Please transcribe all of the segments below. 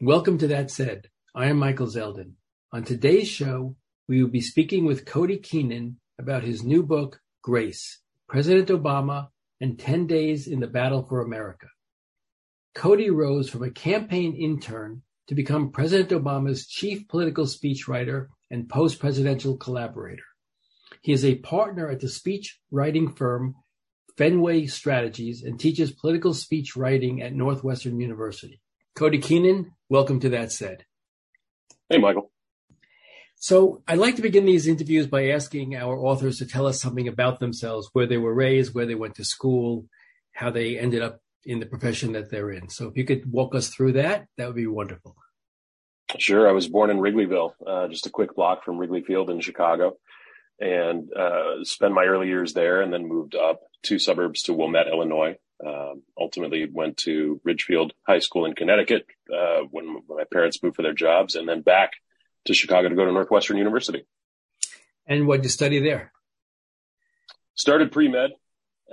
Welcome to That Said. I am Michael Zeldin. On today's show, we will be speaking with Cody Keenan about his new book, Grace, President Obama and 10 Days in the Battle for America. Cody rose from a campaign intern to become President Obama's chief political speechwriter and post-presidential collaborator. He is a partner at the speech writing firm Fenway Strategies and teaches political speech writing at Northwestern University. Cody Keenan, welcome to That Said. Hey, Michael. So I'd like to begin these interviews by asking our authors to tell us something about themselves, where they were raised, where they went to school, how they ended up in the profession that they're in. So if you could walk us through that, that would be wonderful. Sure. I was born in Wrigleyville, uh, just a quick block from Wrigley Field in Chicago, and uh, spent my early years there and then moved up two suburbs to Wilmette, Illinois, um, ultimately went to Ridgefield High School in Connecticut uh, when my parents moved for their jobs, and then back to Chicago to go to Northwestern University. And what did you study there? Started pre med,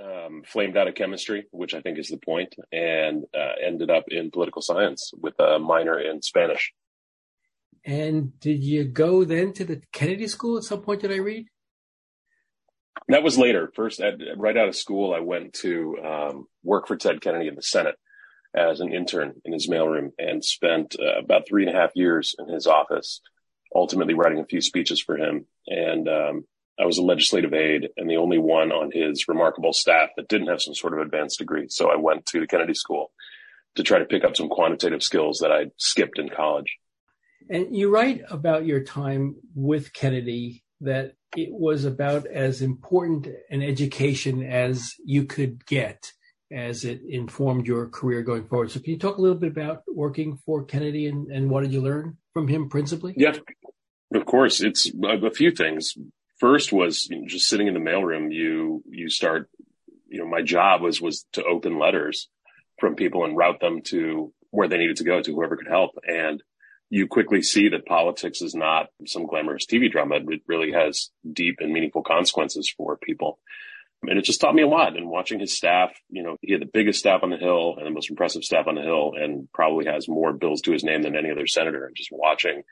um, flamed out of chemistry, which I think is the point, and uh, ended up in political science with a minor in Spanish. And did you go then to the Kennedy School at some point? Did I read? That was later. First, at, right out of school, I went to um, work for Ted Kennedy in the Senate as an intern in his mailroom and spent uh, about three and a half years in his office, ultimately writing a few speeches for him. And um, I was a legislative aide and the only one on his remarkable staff that didn't have some sort of advanced degree. So I went to the Kennedy School to try to pick up some quantitative skills that I skipped in college. And you write about your time with Kennedy that it was about as important an education as you could get as it informed your career going forward. So can you talk a little bit about working for Kennedy and, and what did you learn from him principally? Yeah, of course. It's a few things. First was you know, just sitting in the mailroom. You, you start, you know, my job was, was to open letters from people and route them to where they needed to go to whoever could help. And you quickly see that politics is not some glamorous TV drama. It really has deep and meaningful consequences for people. And it just taught me a lot. And watching his staff, you know, he had the biggest staff on the Hill and the most impressive staff on the Hill and probably has more bills to his name than any other senator. And just watching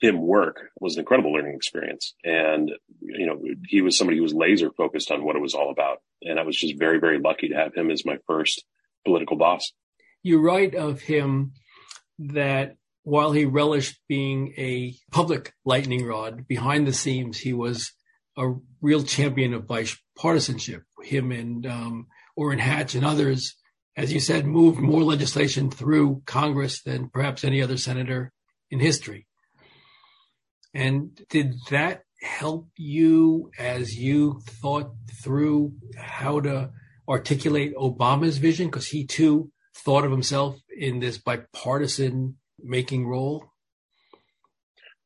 him work was an incredible learning experience. And, you know, he was somebody who was laser focused on what it was all about. And I was just very, very lucky to have him as my first political boss. You write of him that while he relished being a public lightning rod, behind the scenes, he was a real champion of bipartisanship. Him and um, Orrin Hatch and others, as you said, moved more legislation through Congress than perhaps any other senator in history. And did that help you as you thought through how to articulate Obama's vision? Because he too thought of himself in this bipartisan making role?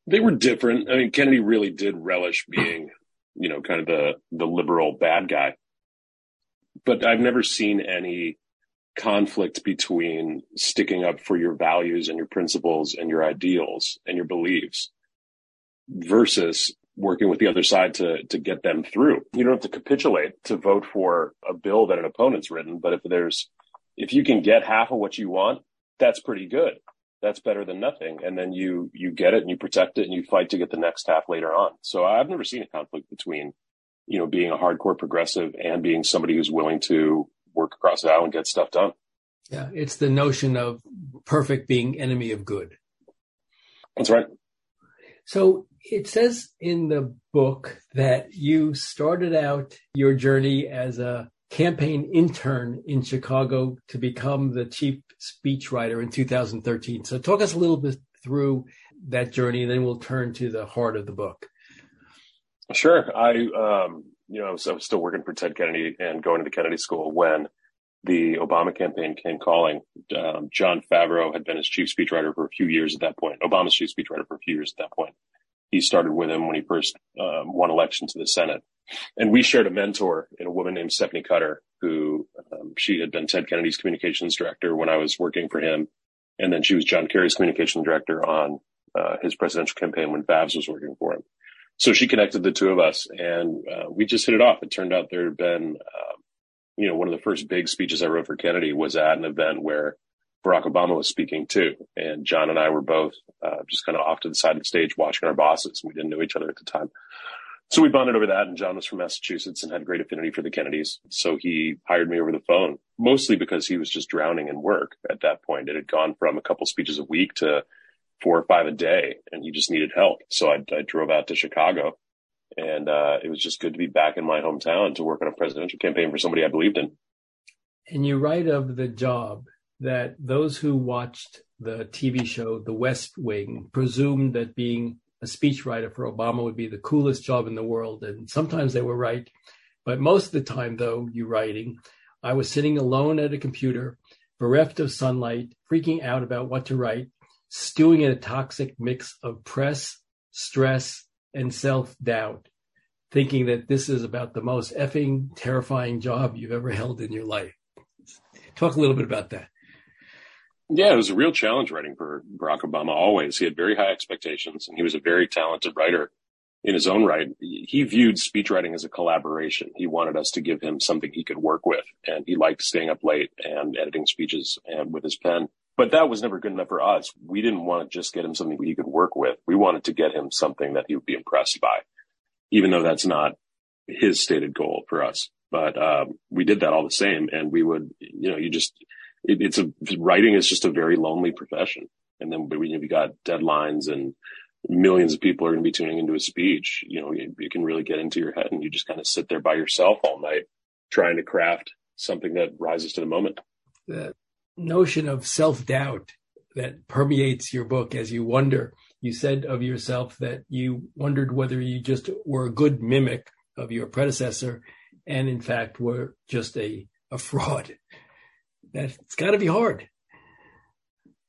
They were different. I mean, Kennedy really did relish being, you know, kind of the the liberal bad guy. But I've never seen any conflict between sticking up for your values and your principles and your ideals and your beliefs versus working with the other side to to get them through. You don't have to capitulate to vote for a bill that an opponent's written, but if there's if you can get half of what you want, that's pretty good that's better than nothing. And then you, you get it and you protect it and you fight to get the next half later on. So I've never seen a conflict between, you know, being a hardcore progressive and being somebody who's willing to work across the aisle and get stuff done. Yeah. It's the notion of perfect being enemy of good. That's right. So it says in the book that you started out your journey as a campaign intern in Chicago to become the chief speechwriter in 2013. So talk us a little bit through that journey and then we'll turn to the heart of the book. Sure. I, um, you know, I was, I was still working for Ted Kennedy and going to the Kennedy School when the Obama campaign came calling. Um, Jon Favreau had been his chief speechwriter for a few years at that point, Obama's chief speechwriter for a few years at that point. He started with him when he first um, won election to the Senate. And we shared a mentor in a woman named Stephanie Cutter, who um, she had been Ted Kennedy's communications director when I was working for him. And then she was John Kerry's communication director on uh, his presidential campaign when Favs was working for him. So she connected the two of us and uh, we just hit it off. It turned out there had been, uh, you know, one of the first big speeches I wrote for Kennedy was at an event where Barack Obama was speaking too. And Jon and I were both uh, just kind of off to the side of the stage watching our bosses. We didn't know each other at the time. So we bonded over that. And Jon was from Massachusetts and had great affinity for the Kennedys. So he hired me over the phone, mostly because he was just drowning in work at that point. It had gone from a couple speeches a week to four or five a day, and he just needed help. So I, I drove out to Chicago and uh, it was just good to be back in my hometown to work on a presidential campaign for somebody I believed in. And you write of the job that those who watched the TV show The West Wing presumed that being a speechwriter for Obama would be the coolest job in the world. And sometimes they were right. But most of the time, though, you writing, I was sitting alone at a computer, bereft of sunlight, freaking out about what to write, stewing in a toxic mix of press, stress, and self doubt, thinking that this is about the most effing terrifying job you've ever held in your life. Talk a little bit about that. Yeah, it was a real challenge writing for Barack Obama always. He had very high expectations and he was a very talented writer in his own right. He viewed speech writing as a collaboration. He wanted us to give him something he could work with and he liked staying up late and editing speeches and with his pen. But that was never good enough for us. We didn't want to just get him something he could work with. We wanted to get him something that he would be impressed by, even though that's not his stated goal for us. But um, we did that all the same, and we would, you know, you just it, it's a writing is just a very lonely profession, and then we got deadlines and millions of people are going to be tuning into a speech. You know, you, you can really get into your head, and you just kind of sit there by yourself all night trying to craft something that rises to the moment. The notion of self doubt that permeates your book as you wonder. You said of yourself that you wondered whether you just were a good mimic of your predecessor and in fact were just a, a fraud. That's got to be hard.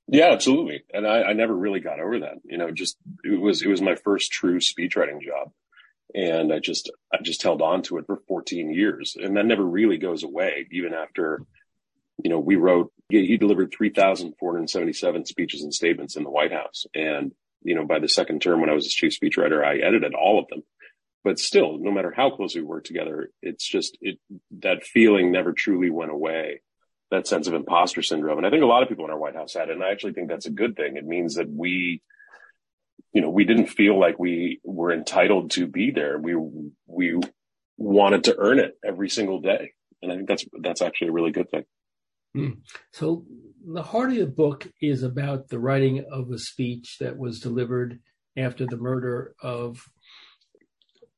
Yeah, absolutely. And I, I never really got over that. You know, just it was it was my first true speechwriting job. And I just I just held on to it for 14 years. And that never really goes away, even after you know, we wrote, he delivered 3,477 speeches and statements in the White House. And, you know, by the second term, when I was his chief speechwriter, I edited all of them. But still, no matter how close we worked together, it's just, it, that feeling never truly went away. That sense of imposter syndrome. And I think a lot of people in our White House had it. And I actually think that's a good thing. It means that we, you know, we didn't feel like we were entitled to be there. We, we wanted to earn it every single day. And I think that's, that's actually a really good thing. Hmm. So the heart of the book is about the writing of a speech that was delivered after the murder of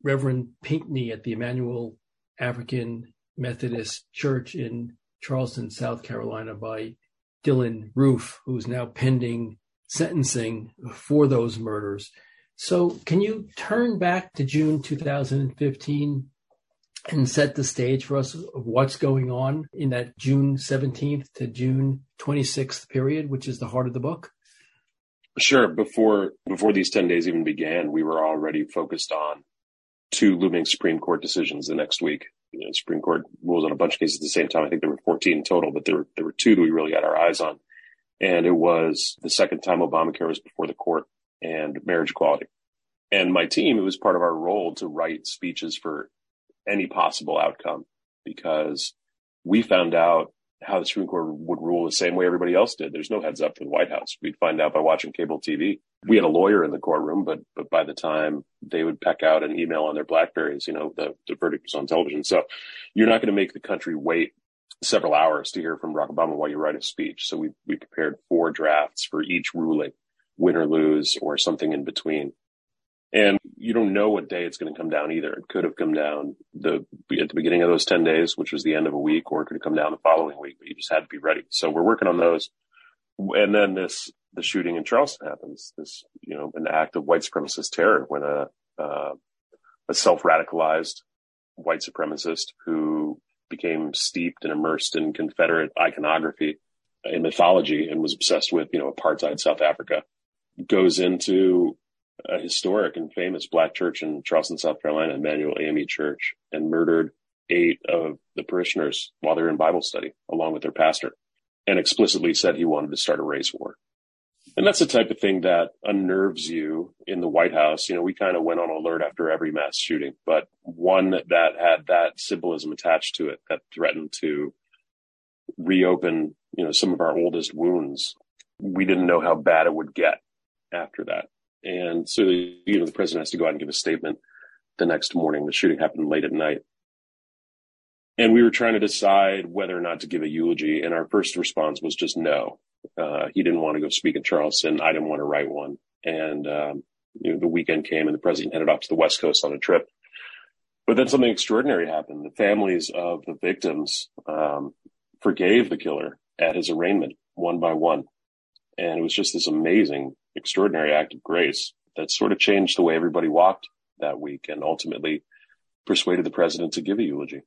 Reverend Pinckney at the Emanuel African Methodist Church in Charleston, South Carolina by Dylann Roof, who's now pending sentencing for those murders. So can you turn back to June 2015 and set the stage for us of what's going on in that June 17th to June 26th period, which is the heart of the book? Sure. Before before these 10 days even began, we were already focused on two looming Supreme Court decisions the next week. You know, Supreme Court rules on a bunch of cases at the same time. I think there were 14 total, but there were, there were two that we really got our eyes on. And it was the second time Obamacare was before the court and marriage equality. And my team, it was part of our role to write speeches for any possible outcome because we found out how the Supreme Court would rule the same way everybody else did. There's no heads up for the White House. We'd find out by watching cable TV. We had a lawyer in the courtroom, but but by the time they would peck out an email on their Blackberries, you know, the, the verdict was on television. So you're not going to make the country wait several hours to hear from Barack Obama while you write a speech. So we we prepared four drafts for each ruling, win or lose, or something in between. And you don't know what day it's going to come down either. It could have come down the at the beginning of those 10 days, which was the end of a week, or it could have come down the following week, but you just had to be ready. So we're working on those. And then this, the shooting in Charleston happens, this, you know, an act of white supremacist terror when a, uh, a self-radicalized white supremacist who became steeped and immersed in Confederate iconography and mythology and was obsessed with, you know, apartheid South Africa goes into a historic and famous black church in Charleston, South Carolina, Emanuel AME Church, and murdered eight of the parishioners while they were in Bible study, along with their pastor, and explicitly said he wanted to start a race war. And that's the type of thing that unnerves you in the White House. You know, we kind of went on alert after every mass shooting, but one that had that symbolism attached to it that threatened to reopen you know, some of our oldest wounds. We didn't know how bad it would get after that. And so, you know, the president has to go out and give a statement the next morning. The shooting happened late at night. And we were trying to decide whether or not to give a eulogy. And our first response was just no. Uh, he didn't want to go speak in Charleston. I didn't want to write one. And, um, you know, the weekend came and the president headed off to the West Coast on a trip. But then something extraordinary happened. The families of the victims um, forgave the killer at his arraignment one by one. And it was just this amazing, extraordinary act of grace that sort of changed the way everybody walked that week and ultimately persuaded the president to give a eulogy.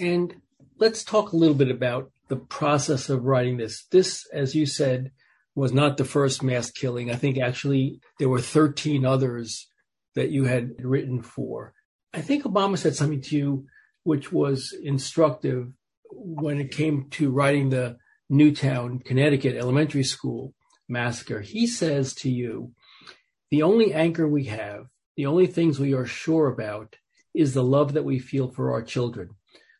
And let's talk a little bit about the process of writing this. This, as you said, was not the first mass killing. I think actually there were 13 others that you had written for. I think Obama said something to you which was instructive when it came to writing the Newtown, Connecticut elementary school massacre. He says to you, the only anchor we have, the only things we are sure about is the love that we feel for our children,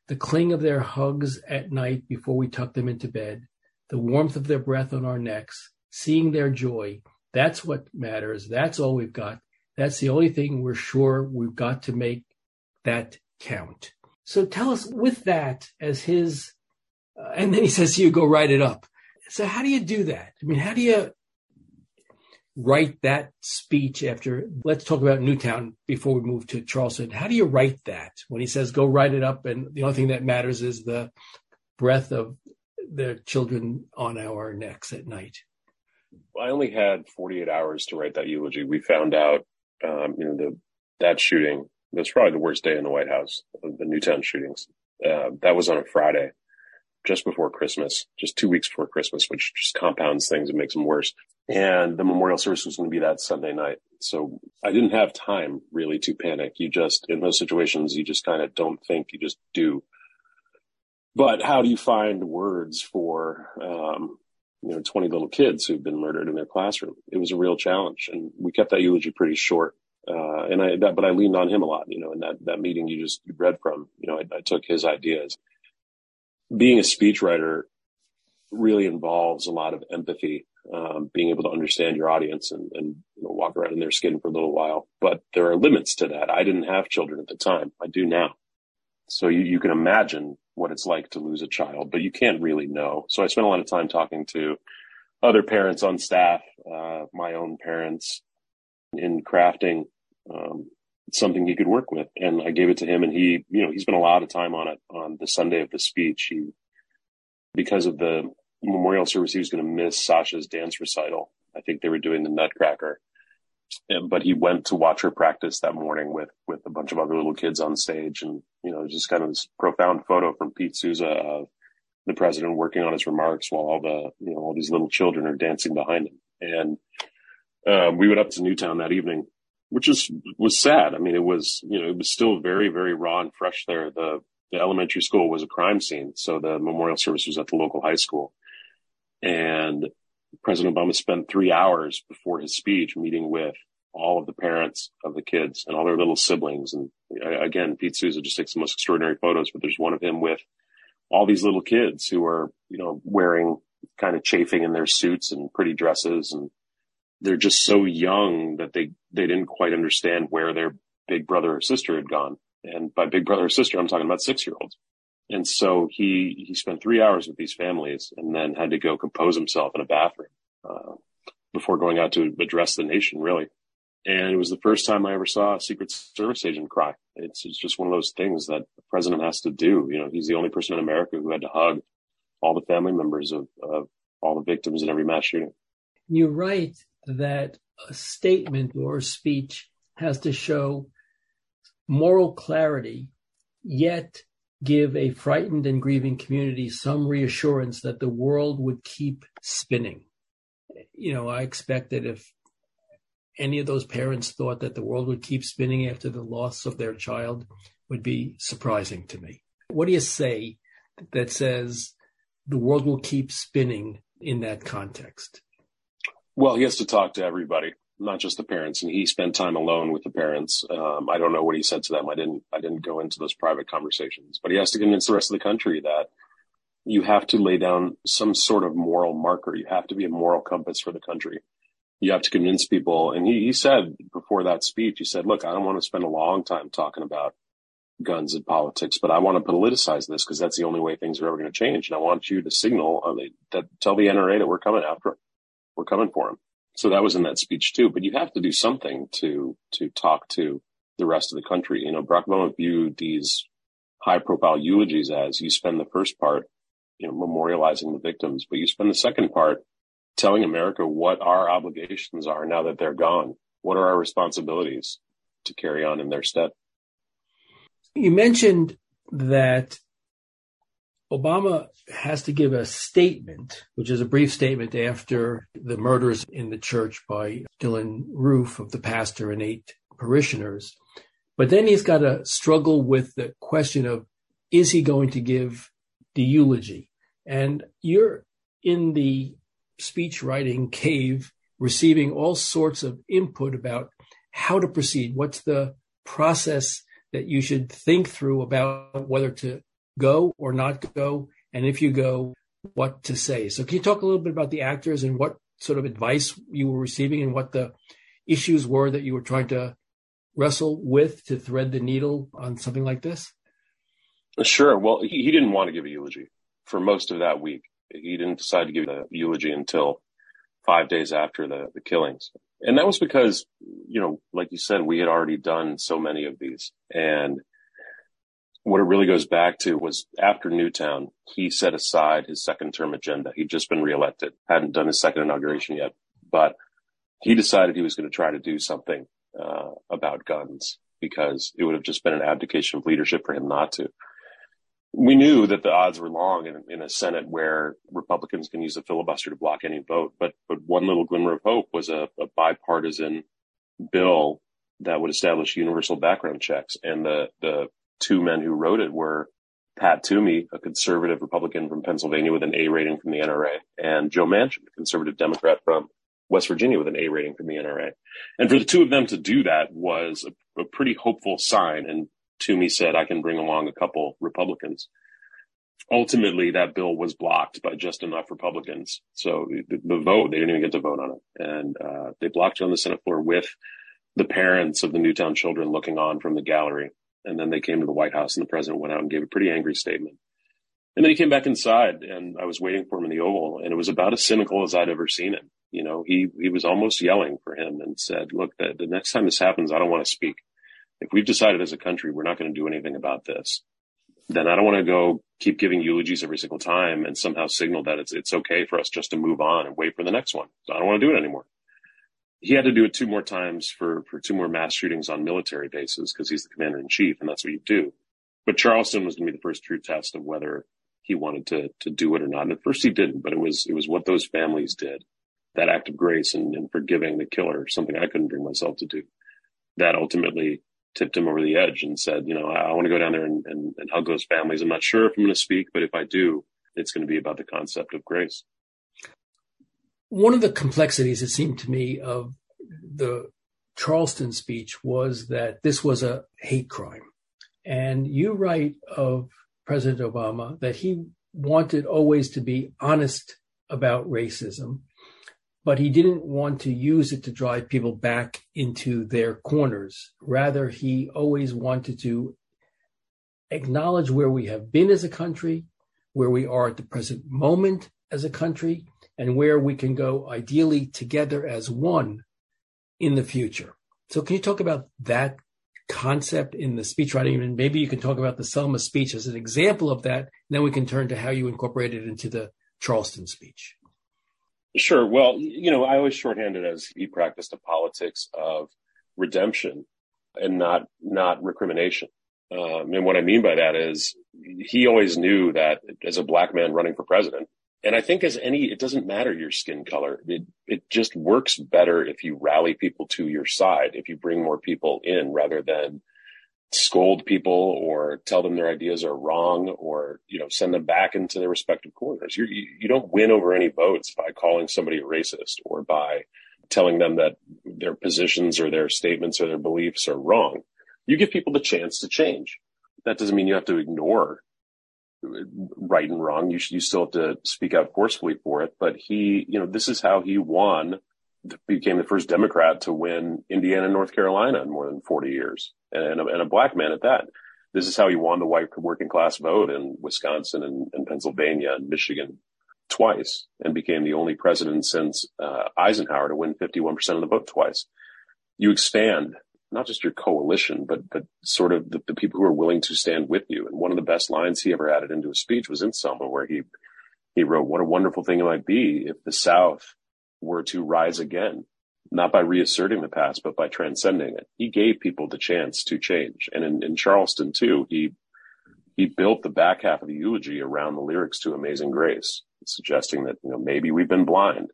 the cling of their hugs at night before we tuck them into bed, the warmth of their breath on our necks, seeing their joy. That's what matters. That's all we've got. That's the only thing we're sure we've got to make that count. So tell us with that as his, uh, and then he says to you, go write it up. So how do you do that? I mean, how do you write that speech after, let's talk about Newtown before we move to Charleston. How do you write that when he says, go write it up? And the only thing that matters is the breath of the children on our necks at night. I only had 48 hours to write that eulogy. We found out, um, you know, the, that shooting was probably the worst day in the White House, of the Newtown shootings. Uh, that was on a Friday, just before Christmas, just two weeks before Christmas, which just compounds things and makes them worse. And the memorial service was going to be that Sunday night. So I didn't have time really to panic. You just, in those situations, you just kind of don't think, you just do. But how do you find words for, um, you know, 20 little kids who've been murdered in their classroom? It was a real challenge. And we kept that eulogy pretty short. Uh, and I, that, but I leaned on him a lot, you know, in that, that meeting you just read from, you know, I, I took his ideas. Being a speechwriter really involves a lot of empathy, um, being able to understand your audience and, and you know, walk around in their skin for a little while. But there are limits to that. I didn't have children at the time. I do now. So you, you can imagine what it's like to lose a child, but you can't really know. So I spent a lot of time talking to other parents on staff, uh, my own parents in crafting, um, something he could work with. And I gave it to him and he, you know, he spent a lot of time on it on the Sunday of the speech. He, because of the memorial service, he was going to miss Sasha's dance recital. I think they were doing the Nutcracker, but he went to watch her practice that morning with, with a bunch of other little kids on stage. And, you know, just kind of this profound photo from Pete Souza of the president working on his remarks while all the, you know, all these little children are dancing behind him. And, um, we went up to Newtown that evening which is was sad. I mean, it was you know it was still very very raw and fresh there. The the elementary school was a crime scene, so the memorial service was at the local high school, and President Obama spent three hours before his speech meeting with all of the parents of the kids and all their little siblings. And uh, again, Pete Souza just takes the most extraordinary photos, but there's one of him with all these little kids who are, you know, wearing kind of chafing in their suits and pretty dresses and they're just so young that they, they didn't quite understand where their big brother or sister had gone. And by big brother or sister, I'm talking about six year olds. And so he, he spent three hours with these families and then had to go compose himself in a bathroom, uh, before going out to address the nation, really. And it was the first time I ever saw a Secret Service agent cry. It's, it's just one of those things that the president has to do. You know, he's the only person in America who had to hug all the family members of, of all the victims in every mass shooting. You're right that a statement or a speech has to show moral clarity, yet give a frightened and grieving community some reassurance that the world would keep spinning. You know, I expect that if any of those parents thought that the world would keep spinning after the loss of their child would be surprising to me. What do you say that says the world will keep spinning in that context? Well, he has to talk to everybody, not just the parents, and he spent time alone with the parents. Um, I don't know what he said to them. I didn't. I didn't go into those private conversations, but he has to convince the rest of the country that you have to lay down some sort of moral marker. You have to be a moral compass for the country. You have to convince people. And he, he said before that speech, he said, look, I don't want to spend a long time talking about guns and politics, but I want to politicize this because that's the only way things are ever going to change. And I want you to signal uh, that tell the NRA that we're coming after him. We're coming for him. So that was in that speech too. But you have to do something to to talk to the rest of the country. You know, Barack Obama viewed these high profile eulogies as you spend the first part, you know, memorializing the victims, but you spend the second part telling America what our obligations are now that they're gone. What are our responsibilities to carry on in their stead? You mentioned that Obama has to give a statement, which is a brief statement after the murders in the church by Dylann Roof of the pastor and eight parishioners. But then he's got to struggle with the question of is he going to give the eulogy? And you're in the speech writing cave receiving all sorts of input about how to proceed. What's the process that you should think through about whether to go or not go? And if you go, what to say. So can you talk a little bit about the actors and what sort of advice you were receiving and what the issues were that you were trying to wrestle with to thread the needle on something like this? Sure. Well, he, he didn't want to give a eulogy for most of that week. He didn't decide to give the eulogy until five days after the, the killings. And that was because, you know, like you said, we had already done so many of these. And what it really goes back to was after Newtown, he set aside his second term agenda. He'd just been reelected, hadn't done his second inauguration yet, but he decided he was going to try to do something uh, about guns because it would have just been an abdication of leadership for him not to. We knew that the odds were long in, in a Senate where Republicans can use a filibuster to block any vote, but but one little glimmer of hope was a, a bipartisan bill that would establish universal background checks, and the the two men who wrote it were Pat Toomey, a conservative Republican from Pennsylvania with an A rating from the NRA, and Joe Manchin, a conservative Democrat from West Virginia with an A rating from the NRA. And for the two of them to do that was a, a pretty hopeful sign. And Toomey said, I can bring along a couple Republicans. Ultimately, that bill was blocked by just enough Republicans. So the, the vote, they didn't even get to vote on it. And uh, they blocked it on the Senate floor with the parents of the Newtown children looking on from the gallery. And then they came to the White House and the president went out and gave a pretty angry statement. And then he came back inside and I was waiting for him in the Oval and it was about as cynical as I'd ever seen him. You know, he, he was almost yelling for him and said, look, the, the next time this happens, I don't want to speak. If we've decided as a country, we're not going to do anything about this, then I don't want to go keep giving eulogies every single time and somehow signal that it's, it's okay for us just to move on and wait for the next one. So I don't want to do it anymore. He had to do it two more times for, for two more mass shootings on military bases because he's the commander in chief and that's what you do. But Charleston was going to be the first true test of whether he wanted to to do it or not. And at first he didn't, but it was it was what those families did. That act of grace and, and forgiving the killer, something I couldn't bring myself to do. That ultimately tipped him over the edge and said, you know, I, I want to go down there and, and, and hug those families. I'm not sure if I'm going to speak, but if I do, it's going to be about the concept of grace. One of the complexities, it seemed to me, of the Charleston speech was that this was a hate crime. And you write of President Obama that he wanted always to be honest about racism, but he didn't want to use it to drive people back into their corners. Rather, he always wanted to acknowledge where we have been as a country, where we are at the present moment as a country, and where we can go ideally together as one in the future. So, can you talk about that concept in the speech writing, and maybe you can talk about the Selma speech as an example of that. And then we can turn to how you incorporate it into the Charleston speech. Sure. Well, you know, I always shorthand it as he practiced a politics of redemption and not not recrimination. Um, and what I mean by that is he always knew that as a black man running for president, and I think as any, it doesn't matter your skin color. It, it just works better if you rally people to your side, if you bring more people in rather than scold people or tell them their ideas are wrong or, you know, send them back into their respective corners. You're, you you don't win over any votes by calling somebody a racist or by telling them that their positions or their statements or their beliefs are wrong. You give people the chance to change. That doesn't mean you have to ignore right and wrong. You you still have to speak out forcefully for it. But he, you know, this is how he won, became the first Democrat to win Indiana and North Carolina in more than 40 years, and a, and a black man at that. This is how he won the white working class vote in Wisconsin and, and Pennsylvania and Michigan twice, and became the only president since uh, Eisenhower to win 51% of the vote twice. You expand not just your coalition, but but sort of the, the, people who are willing to stand with you. And one of the best lines he ever added into a speech was in Selma, where he he wrote, "What a wonderful thing it might be if the South were to rise again, not by reasserting the past, but by transcending it." He gave people the chance to change, and in, in Charleston too, he he built the back half of the eulogy around the lyrics to "Amazing Grace," suggesting that you know maybe we've been blind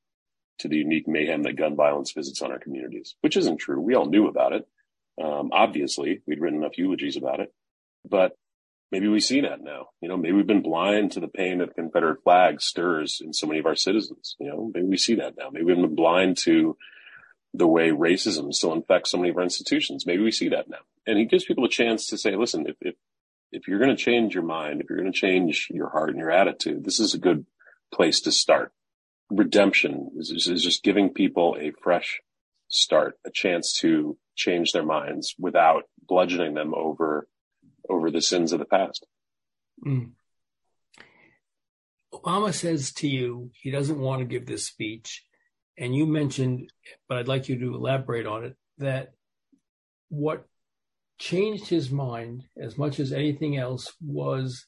to the unique mayhem that gun violence visits on our communities, which isn't true. We all knew about it um, obviously, we'd written enough eulogies about it, but maybe we see that now. You know, maybe we've been blind to the pain that the Confederate flag stirs in so many of our citizens. You know, maybe we see that now. Maybe we've been blind to the way racism still infects so many of our institutions. Maybe we see that now. And he gives people a chance to say, listen, if, if, if you're going to change your mind, if you're going to change your heart and your attitude, this is a good place to start. Redemption is, is just giving people a fresh start, a chance to change their minds without bludgeoning them over over the sins of the past. Mm. Obama says to you he doesn't want to give this speech, and you mentioned, but I'd like you to elaborate on it, that what changed his mind as much as anything else was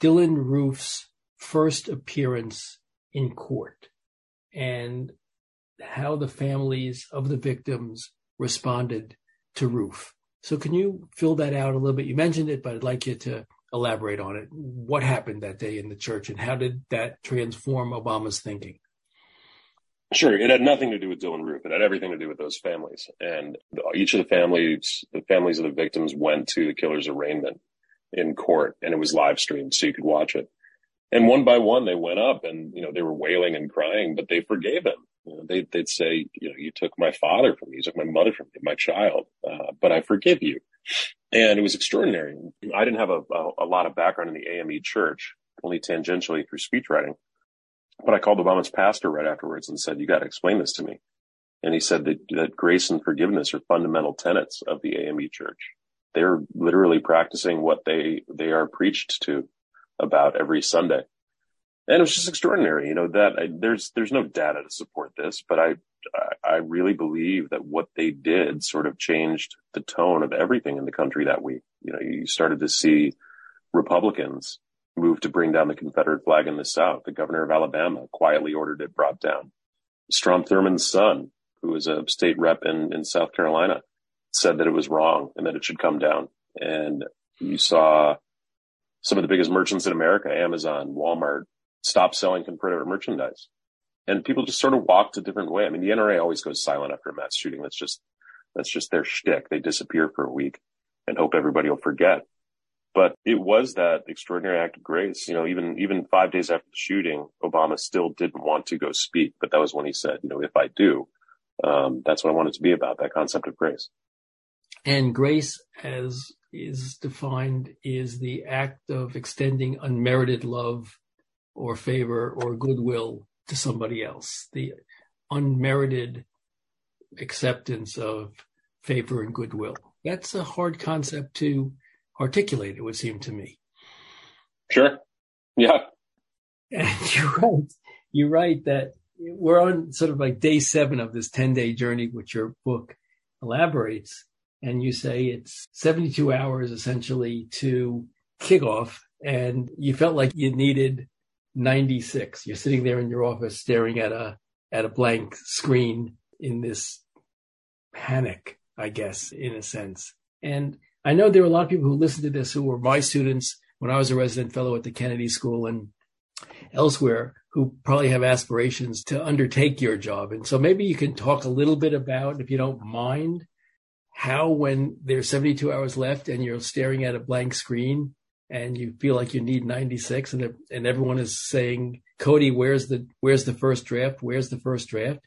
Dylann Roof's first appearance in court and how the families of the victims responded to Roof. So can you fill that out a little bit? You mentioned it, but I'd like you to elaborate on it. What happened that day in the church and how did that transform Obama's thinking? Sure. It had nothing to do with Dylann Roof. It had everything to do with those families. And each of the families, the families of the victims went to the killer's arraignment in court and it was live streamed so you could watch it. And one by one, they went up and, you know, they were wailing and crying, but they forgave him. You know, they, would say, you know, you took my father from me, you took my mother from me, my child, uh, but I forgive you. And it was extraordinary. I didn't have a, a, a lot of background in the AME church, only tangentially through speech writing. But I called Obama's pastor right afterwards and said, you got to explain this to me. And he said that, that grace and forgiveness are fundamental tenets of the AME church. They're literally practicing what they, they are preached to about every Sunday and it was just extraordinary. You know that I, there's there's no data to support this, but I I really believe that what they did sort of changed the tone of everything in the country that week. You know, you started to see Republicans move to bring down the Confederate flag in the South. The governor of Alabama quietly ordered it brought down. Strom Thurmond's son, who was a state rep in, in South Carolina, said that it was wrong and that it should come down. And you saw some of the biggest merchants in America, Amazon, Walmart, stop selling Confederate merchandise. And people just sort of walked a different way. I mean, the NRA always goes silent after a mass shooting. That's just, that's just their shtick. They disappear for a week and hope everybody will forget. But it was that extraordinary act of grace. You know, even, even five days after the shooting, Obama still didn't want to go speak. But that was when he said, you know, if I do, um, that's what I want it to be about, that concept of grace. And grace, as is defined, is the act of extending unmerited love or favor or goodwill to somebody else. The unmerited acceptance of favor and goodwill. That's a hard concept to articulate, it would seem to me. Sure. Yeah. And you're right. You're right that we're on sort of like day seven of this 10 day journey, which your book elaborates. And you say it's 72 hours essentially to kick off. And you felt like you needed 96. You're sitting there in your office staring at a, at a blank screen in this panic, I guess, in a sense. And I know there are a lot of people who listen to this who were my students when I was a resident fellow at the Kennedy School and elsewhere who probably have aspirations to undertake your job. And so maybe you can talk a little bit about, if you don't mind, how when there's 72 hours left and you're staring at a blank screen, and you feel like you need 96 and and everyone is saying cody where's the where's the first draft where's the first draft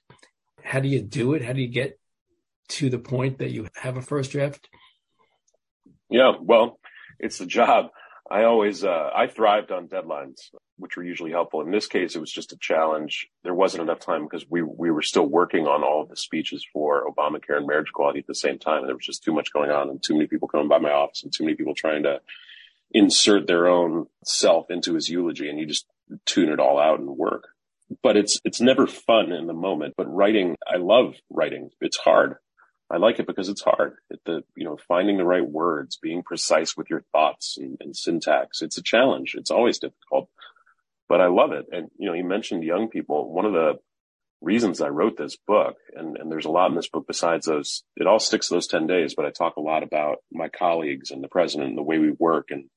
how do you do it how do you get to the point that you have a first draft yeah well it's a job I always, uh, I thrived on deadlines, which were usually helpful. In this case, it was just a challenge. There wasn't enough time because we, we were still working on all of the speeches for Obamacare and marriage equality at the same time. And there was just too much going on and too many people coming by my office and too many people trying to insert their own self into his eulogy. And you just tune it all out and work. But it's, it's never fun in the moment. But writing, I love writing. It's hard. I like it because it's hard. It, the you know finding the right words, being precise with your thoughts and, and, syntax. It's a challenge. It's always difficult, but I love it. And you know, you mentioned young people. One of the reasons I wrote this book, and, and there's a lot in this book besides those. It all sticks to those ten days, but I talk a lot about my colleagues and the president and the way we work, and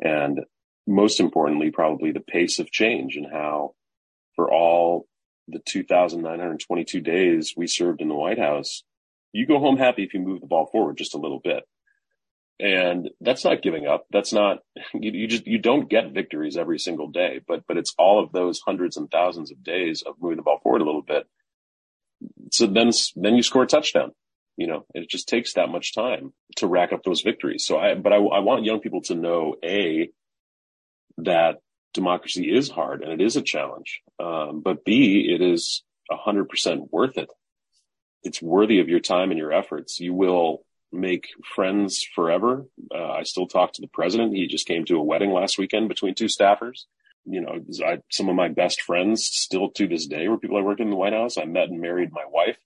and most importantly, probably the pace of change and how for all the 2,922 days we served in the White House you go home happy if you move the ball forward just a little bit. And that's not giving up. That's not, you, you, just, you don't get victories every single day, but, but it's all of those hundreds and thousands of days of moving the ball forward a little bit. So then, then you score a touchdown. You know, it just takes that much time to rack up those victories. So I, but I, I want young people to know, A, that democracy is hard and it is a challenge. Um, but B, it is a hundred percent worth it it's worthy of your time and your efforts. You will make friends forever. Uh, I still talk to the president. He just came to a wedding last weekend between two staffers. You know, I, some of my best friends still to this day were people I worked in the White House. I met and married my wife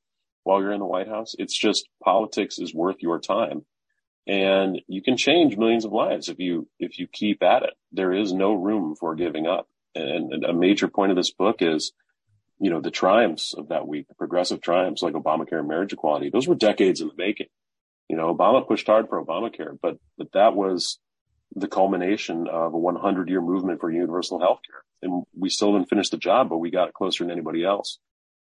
while you're in the White House. It's just politics is worth your time and you can change millions of lives if you, if you keep at it. There is no room for giving up. And, and a major point of this book is you know, the triumphs of that week, the progressive triumphs like Obamacare and marriage equality, those were decades in the making. You know, Obama pushed hard for Obamacare, but, but that was the culmination of a 100 year movement for universal health care. And we still didn't finish the job, but we got it closer than anybody else.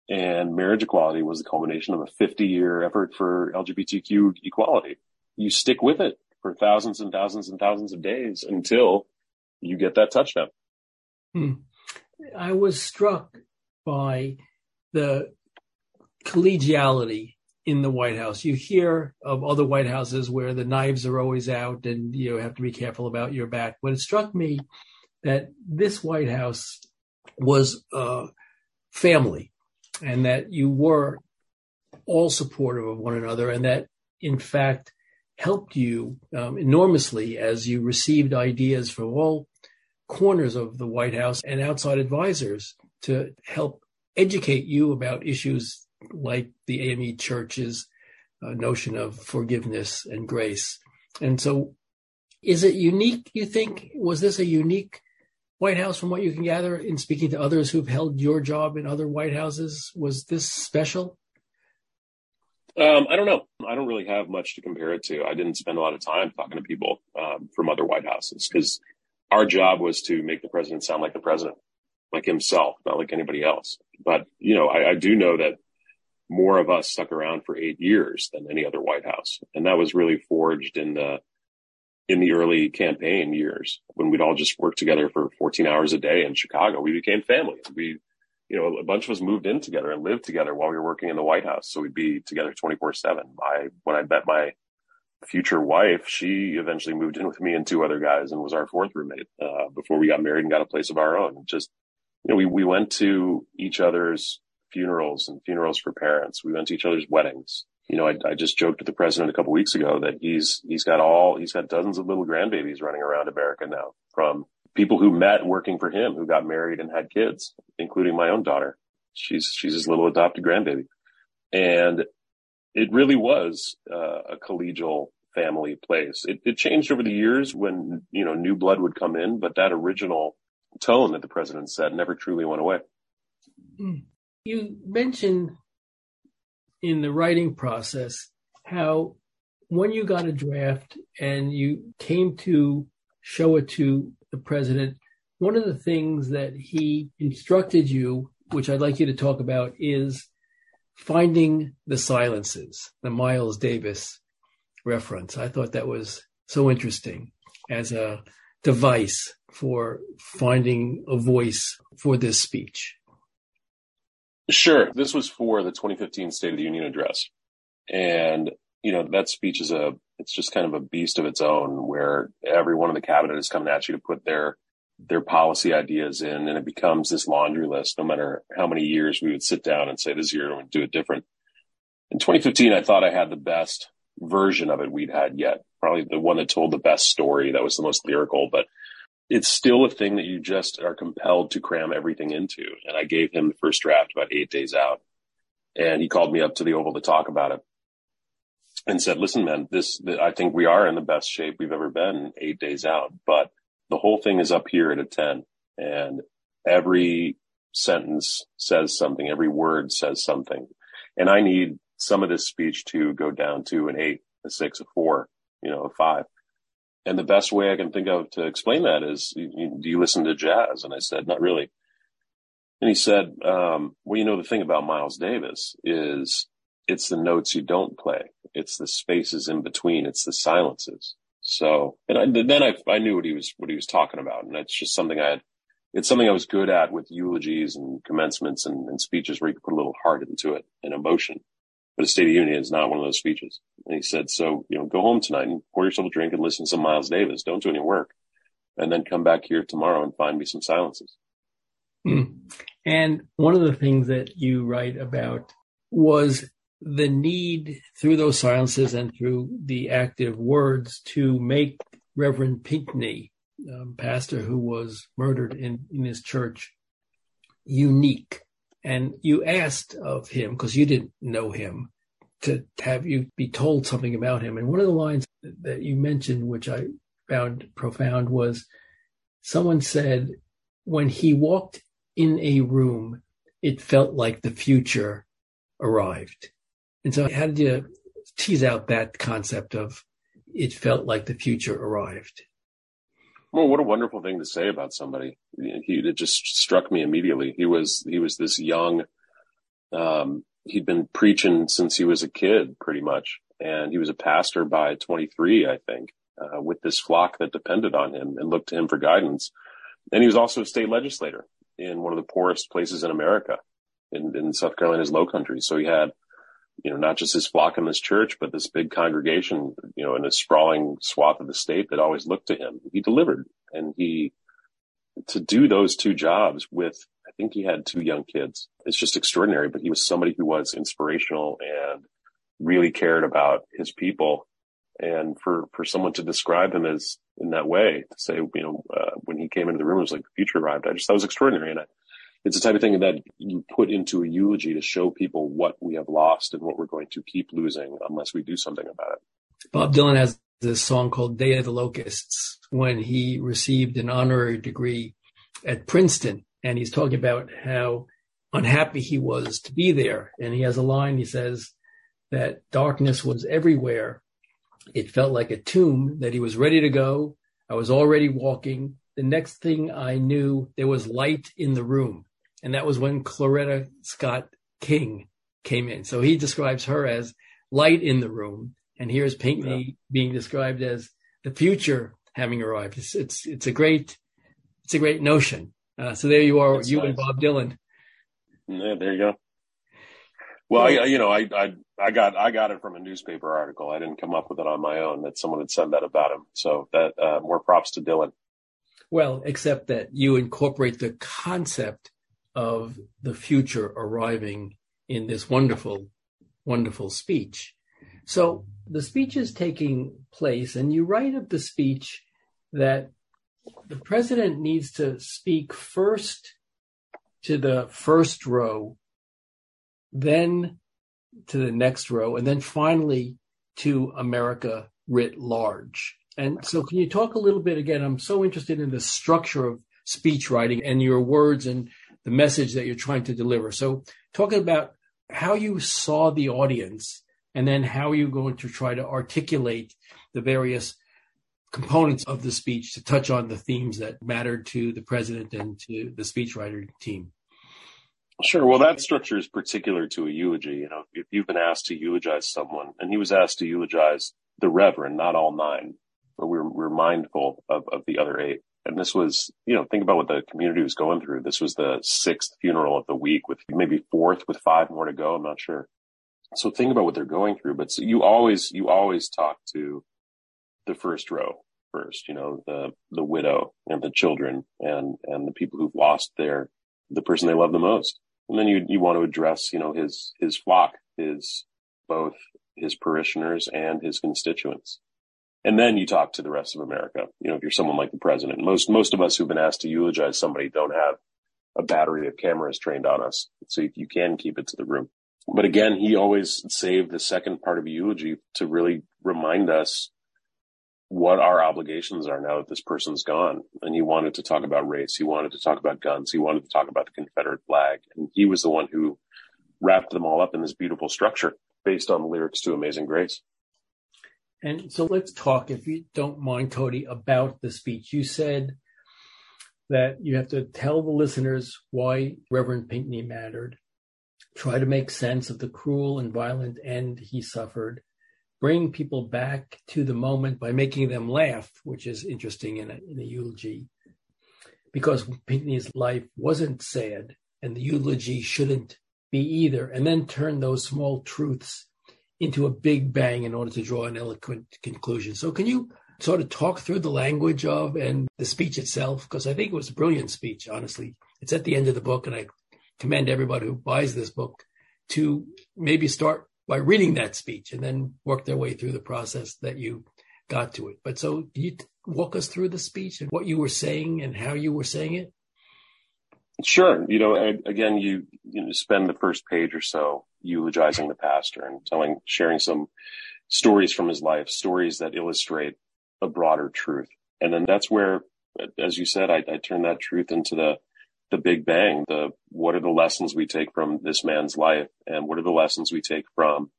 And marriage equality was the culmination of a 50 year effort for LGBTQ equality. You stick with it for thousands and thousands and thousands of days until you get that touchdown. Hmm. I was struck by the collegiality in the White House. You hear of other White Houses where the knives are always out and you have to be careful about your back. But it struck me that this White House was a family and that you were all supportive of one another and that in fact helped you um, enormously as you received ideas from all corners of the White House and outside advisors to help educate you about issues like the AME Church's uh, notion of forgiveness and grace. And so, is it unique, you think? Was this a unique White House from what you can gather in speaking to others who've held your job in other White Houses? Was this special? Um, I don't know. I don't really have much to compare it to. I didn't spend a lot of time talking to people um, from other White Houses because our job was to make the president sound like the president like himself, not like anybody else. But, you know, I, I do know that more of us stuck around for eight years than any other White House. And that was really forged in the, in the early campaign years when we'd all just work together for 14 hours a day in Chicago. We became family. We, you know, a bunch of us moved in together and lived together while we were working in the White House. So we'd be together 24 seven. I, when I met my future wife, she eventually moved in with me and two other guys and was our fourth roommate, uh, before we got married and got a place of our own. Just you know, we, we went to each other's funerals and funerals for parents. We went to each other's weddings. You know, I, I just joked with the president a couple weeks ago that he's, he's got all, he's got dozens of little grandbabies running around America now from people who met working for him, who got married and had kids, including my own daughter. She's, she's his little adopted grandbaby. And it really was uh, a collegial family place. It, it changed over the years when, you know, new blood would come in, but that original tone that the president said never truly went away. Hmm. You mentioned in the writing process how when you got a draft and you came to show it to the president, one of the things that he instructed you, which I'd like you to talk about, is finding the silences, the Miles Davis reference. I thought that was so interesting as a device for finding a voice for this speech? Sure. This was for the 2015 State of the Union address. And you know, that speech is a, it's just kind of a beast of its own where every one of the cabinet is coming at you to put their, their policy ideas in and it becomes this laundry list no matter how many years we would sit down and say this year we're do it different. In 2015, I thought I had the best version of it we'd had yet. Probably the one that told the best story that was the most lyrical, but it's still a thing that you just are compelled to cram everything into. And I gave him the first draft about eight days out and he called me up to the Oval to talk about it and said, listen, man, this, I think we are in the best shape we've ever been eight days out, but the whole thing is up here at a 10 and every sentence says something. Every word says something. And I need some of this speech to go down to an eight, a six, a four, you know, a five. And the best way I can think of to explain that is, do you listen to jazz? And I said, not really. And he said, um, well, you know, the thing about Miles Davis is it's the notes you don't play. It's the spaces in between. It's the silences. So, and I, then I, I knew what he was, what he was talking about. And it's just something I had, it's something I was good at with eulogies and commencements and, and speeches where you could put a little heart into it and emotion. But a State of Union is not one of those speeches. And he said, so, you know, go home tonight and pour yourself a drink and listen to some Miles Davis. Don't do any work. And then come back here tomorrow and find me some silences. Hmm. And one of the things that you write about was the need through those silences and through the active words to make Reverend Pinckney, um, pastor who was murdered in, in his church, unique. And you asked of him, because you didn't know him, to have you be told something about him. And one of the lines that you mentioned, which I found profound, was someone said, when he walked in a room, it felt like the future arrived. And so how did you tease out that concept of it felt like the future arrived? Well, what a wonderful thing to say about somebody. He, it just struck me immediately. He was, he was this young, um, he'd been preaching since he was a kid pretty much. And he was a pastor by 23, I think, uh, with this flock that depended on him and looked to him for guidance. And he was also a state legislator in one of the poorest places in America in, in South Carolina's low country. So he had you know, not just his flock in this church, but this big congregation, you know, in a sprawling swath of the state that always looked to him. He delivered and he, to do those two jobs with, I think he had two young kids. It's just extraordinary, but he was somebody who was inspirational and really cared about his people. And for, for someone to describe him as in that way, to say, you know, uh, when he came into the room, it was like the future arrived. I just, that was extraordinary. And I, it's the type of thing that you put into a eulogy to show people what we have lost and what we're going to keep losing unless we do something about it. Bob Dylan has this song called Day of the Locusts when he received an honorary degree at Princeton. And he's talking about how unhappy he was to be there. And he has a line, he says that darkness was everywhere. It felt like a tomb that he was ready to go. I was already walking. The next thing I knew, there was light in the room and that was when Coretta Scott King came in. So he describes her as light in the room, and here's Pinckney yeah. being described as the future having arrived. It's it's it's a great it's a great notion. Uh, so there you are, That's you nice. and Bob Dylan. Yeah, there you go. Well, I, you know, I, I, I got, I got it from a newspaper article. I didn't come up with it on my own. That someone had said that about him. So that uh, more props to Dylan. Well, except that you incorporate the concept of the future arriving in this wonderful, wonderful speech. So the speech is taking place, and you write of the speech that the president needs to speak first to the first row, then to the next row, and then finally to America writ large. And so, can you talk a little bit again? I'm so interested in the structure of speech writing and your words and the message that you're trying to deliver. So talking about how you saw the audience and then how you're going to try to articulate the various components of the speech to touch on the themes that mattered to the president and to the speechwriter team. Sure. Well, that structure is particular to a eulogy. You know, if you've been asked to eulogize someone, and he was asked to eulogize the Reverend, not all nine, but we're, we're mindful of, of the other eight. And this was, you know, think about what the community was going through. This was the sixth funeral of the week with maybe fourth with five more to go. I'm not sure. So think about what they're going through. But so you always, you always talk to the first row first, you know, the, the widow and the children and, and the people who've lost their, the person they love the most. And then you, you want to address, you know, his, his flock, his, both his parishioners and his constituents. And then you talk to the rest of America. You know, if you're someone like the president, most, most of us who've been asked to eulogize somebody don't have a battery of cameras trained on us. So you, you can keep it to the room. But again, he always saved the second part of a eulogy to really remind us what our obligations are now that this person's gone. And he wanted to talk about race. He wanted to talk about guns. He wanted to talk about the Confederate flag. And he was the one who wrapped them all up in this beautiful structure based on the lyrics to Amazing Grace. And so let's talk, if you don't mind, Cody, about the speech. You said that you have to tell the listeners why Reverend Pinckney mattered, try to make sense of the cruel and violent end he suffered, bring people back to the moment by making them laugh, which is interesting in a, in a eulogy, because Pinckney's life wasn't sad and the eulogy shouldn't be either, and then turn those small truths into a big bang in order to draw an eloquent conclusion. So can you sort of talk through the language of and the speech itself? Because I think it was a brilliant speech, honestly. It's at the end of the book, and I commend everybody who buys this book to maybe start by reading that speech and then work their way through the process that you got to it. But so you walk us through the speech and what you were saying and how you were saying it? Sure. You know, again, you, you know, spend the first page or so eulogizing the pastor and telling, sharing some stories from his life, stories that illustrate a broader truth. And then that's where, as you said, I, I turn that truth into the, the big bang, the what are the lessons we take from this man's life and what are the lessons we take from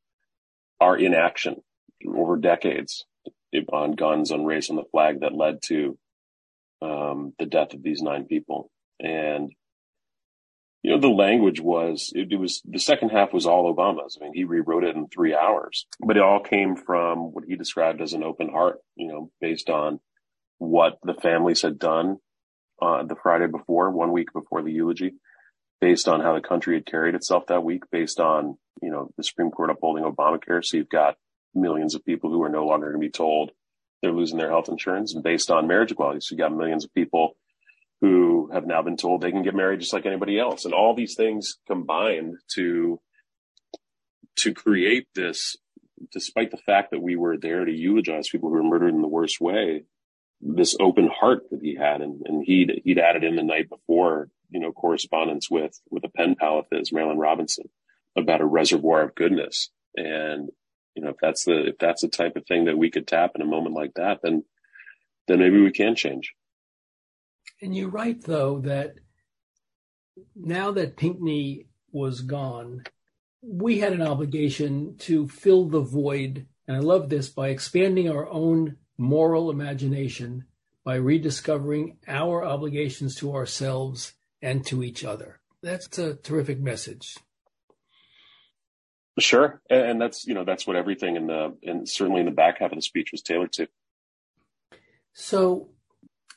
our inaction over decades on guns, on race, on the flag that led to um, the death of these nine people. And you know, the language was, it, it, was, the second half was all Obama's. I mean, he rewrote it in three hours, but it all came from what he described as an open heart, you know, based on what the families had done uh, the Friday before, one week before the eulogy, based on how the country had carried itself that week, based on, you know, the Supreme Court upholding Obamacare. So you've got millions of people who are no longer going to be told they're losing their health insurance and based on marriage equality. So you've got millions of people who have now been told they can get married just like anybody else. And all these things combined to, to create this, despite the fact that we were there to eulogize people who were murdered in the worst way, this open heart that he had. And, and he'd, he'd added in the night before, you know, correspondence with, with a pen pal of his, Marilynne Robinson, about a reservoir of goodness. And, you know, if that's the, if that's the type of thing that we could tap in a moment like that, then, then maybe we can change. And you're right, though, that now that Pinckney was gone, we had an obligation to fill the void. And I love this by expanding our own moral imagination by rediscovering our obligations to ourselves and to each other. That's a terrific message. Sure, and that's you know that's what everything in the and certainly in the back half of the speech was tailored to. So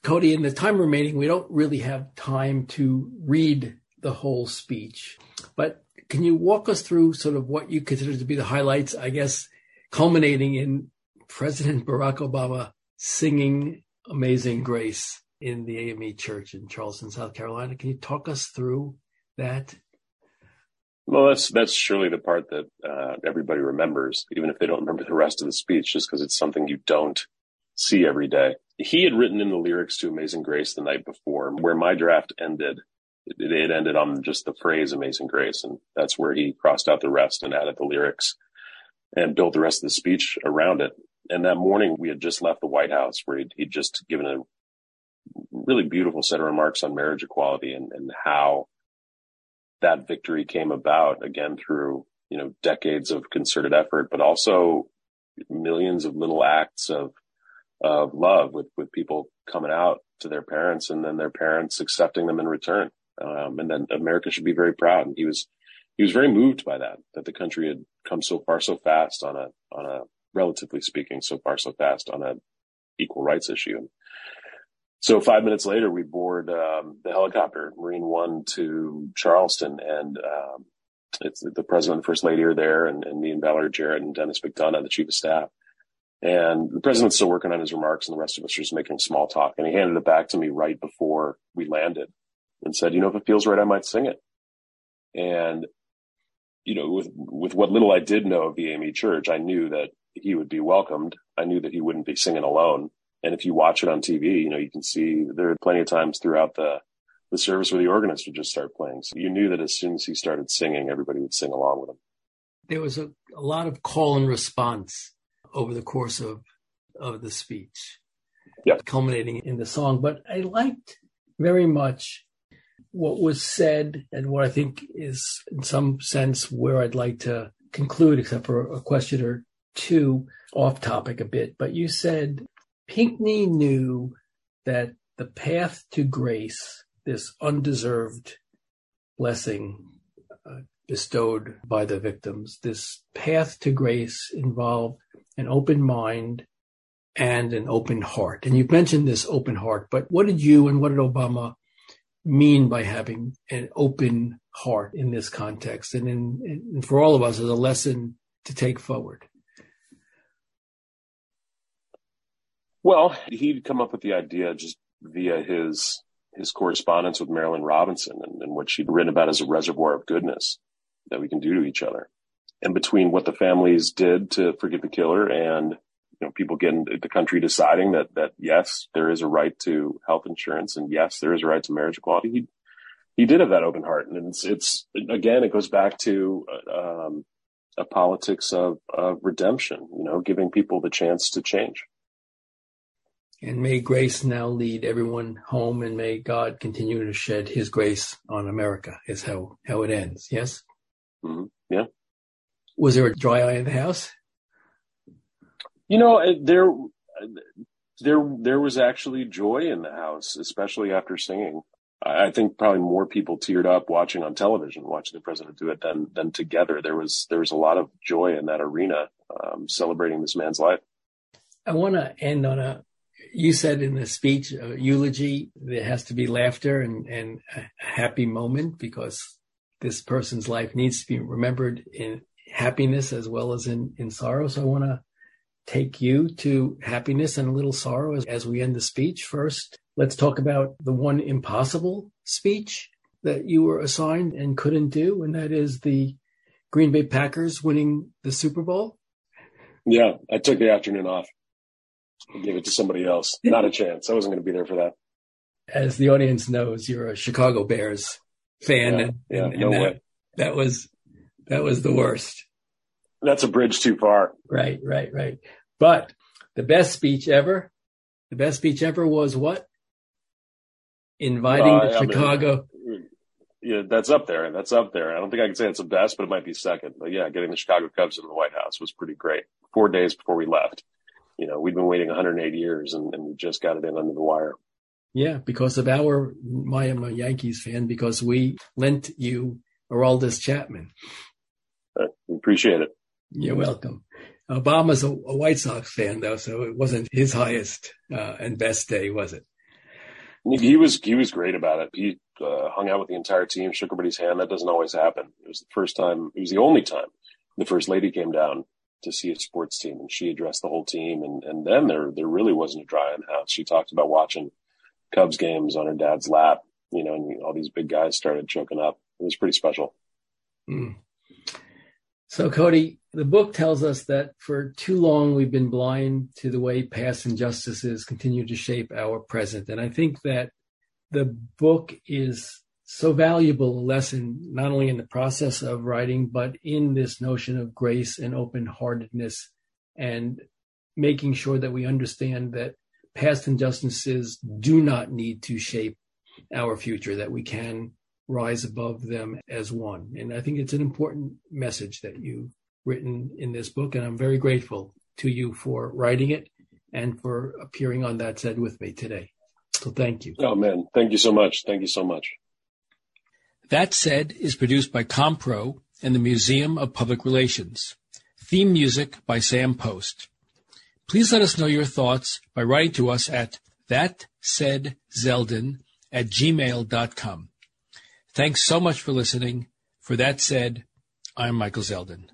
Cody, in the time remaining, we don't really have time to read the whole speech, but can you walk us through sort of what you consider to be the highlights, I guess, culminating in President Barack Obama singing Amazing Grace in the AME church in Charleston, South Carolina? Can you talk us through that? Well, that's that's surely the part that uh, everybody remembers, even if they don't remember the rest of the speech, just because it's something you don't see every day he had written in the lyrics to Amazing Grace the night before, where my draft ended. It, it ended on just the phrase Amazing Grace. And that's where he crossed out the rest and added the lyrics and built the rest of the speech around it. And that morning we had just left the White House where he'd, he'd just given a really beautiful set of remarks on marriage equality and, and how that victory came about again through, you know, decades of concerted effort, but also millions of little acts of of love with, with people coming out to their parents and then their parents accepting them in return. Um, and then America should be very proud. And he was, he was very moved by that, that the country had come so far so fast on a, on a, relatively speaking, so far so fast on a equal rights issue. And so five minutes later, we board um, the helicopter, Marine One, to Charleston, and um, it's the president and first lady are there, and, and me and Valerie Jarrett and Denis McDonough, the chief of staff. And the president's still working on his remarks, and the rest of us are just making small talk. And he handed it back to me right before we landed, and said, "You know, if it feels right, I might sing it." And you know, with with what little I did know of the AME Church, I knew that he would be welcomed. I knew that he wouldn't be singing alone. And if you watch it on TV, you know, you can see there are plenty of times throughout the the service where the organist would just start playing. So you knew that as soon as he started singing, everybody would sing along with him. There was a, a lot of call and response over the course of of the speech, yep. culminating in the song. But I liked very much what was said and what I think is, in some sense, where I'd like to conclude, except for a question or two off topic a bit. But you said Pinckney knew that the path to grace, this undeserved blessing uh, bestowed by the victims, this path to grace involved an open mind and an open heart. And you've mentioned this open heart, but what did you and what did Obama mean by having an open heart in this context and, in, and for all of us as a lesson to take forward? Well, he'd come up with the idea just via his his correspondence with Marilynne Robinson and, and what she'd written about as a reservoir of goodness that we can do to each other. And between what the families did to forgive the killer and you know, people getting the country deciding that, that yes, there is a right to health insurance and yes, there is a right to marriage equality. He, he did have that open heart. And it's, it's again, it goes back to, um, a politics of, of redemption, you know, giving people the chance to change. And may grace now lead everyone home and may God continue to shed his grace on America is how, how it ends. Yes. Mm-hmm. Yeah. Was there a dry eye in the house? You know, there, there, there was actually joy in the house, especially after singing. I think probably more people teared up watching on television, watching the president do it than than together. There was there was a lot of joy in that arena, um, celebrating this man's life. I want to end on a. You said in the speech, a eulogy, there has to be laughter and and a happy moment because this person's life needs to be remembered in happiness as well as in in sorrow. So I want to take you to happiness and a little sorrow as, as we end the speech. First, let's talk about the one impossible speech that you were assigned and couldn't do, and that is the Green Bay Packers winning the Super Bowl. Yeah, I took the afternoon off. I gave it to somebody else. Not a chance. I wasn't going to be there for that. As the audience knows, you're a Chicago Bears fan, yeah, and, yeah, and, no that, way. that was that was the worst. That's a bridge too far. Right, right, right. But the best speech ever, the best speech ever was what? Inviting Uh, the I mean, Chicago. Yeah, that's up there. That's up there. I don't think I can say it's the best, but it might be second. But yeah, getting the Chicago Cubs into the White House was pretty great. Four days before we left. You know, we'd been waiting 108 years and, and we just got it in under the wire. Yeah, because of our, I am a Yankees fan because we lent you Aroldis Chapman. Uh, we appreciate it. You're welcome. Obama's a, a White Sox fan though, so it wasn't his highest uh, and best day, was it? He was he was great about it. He uh, hung out with the entire team, shook everybody's hand. That doesn't always happen. It was the first time. It was the only time the first lady came down to see a sports team, and she addressed the whole team. And and then there there really wasn't a dry in the house. She talked about watching Cubs games on her dad's lap. You know, and all these big guys started choking up. It was pretty special. Mm. So, Cody, the book tells us that for too long we've been blind to the way past injustices continue to shape our present. And I think that the book is so valuable a lesson, not only in the process of writing, but in this notion of grace and open heartedness and making sure that we understand that past injustices do not need to shape our future, that we can rise above them as one. And I think it's an important message that you've written in this book. And I'm very grateful to you for writing it and for appearing on That Said with me today. So thank you. Oh man, thank you so much. Thank you so much. That Said is produced by Compro and the Museum of Public Relations. Theme music by Sam Post. Please let us know your thoughts by writing to us at thatsaidzeldin at gmail.com. Thanks so much for listening. For that said, I'm Michael Zeldin.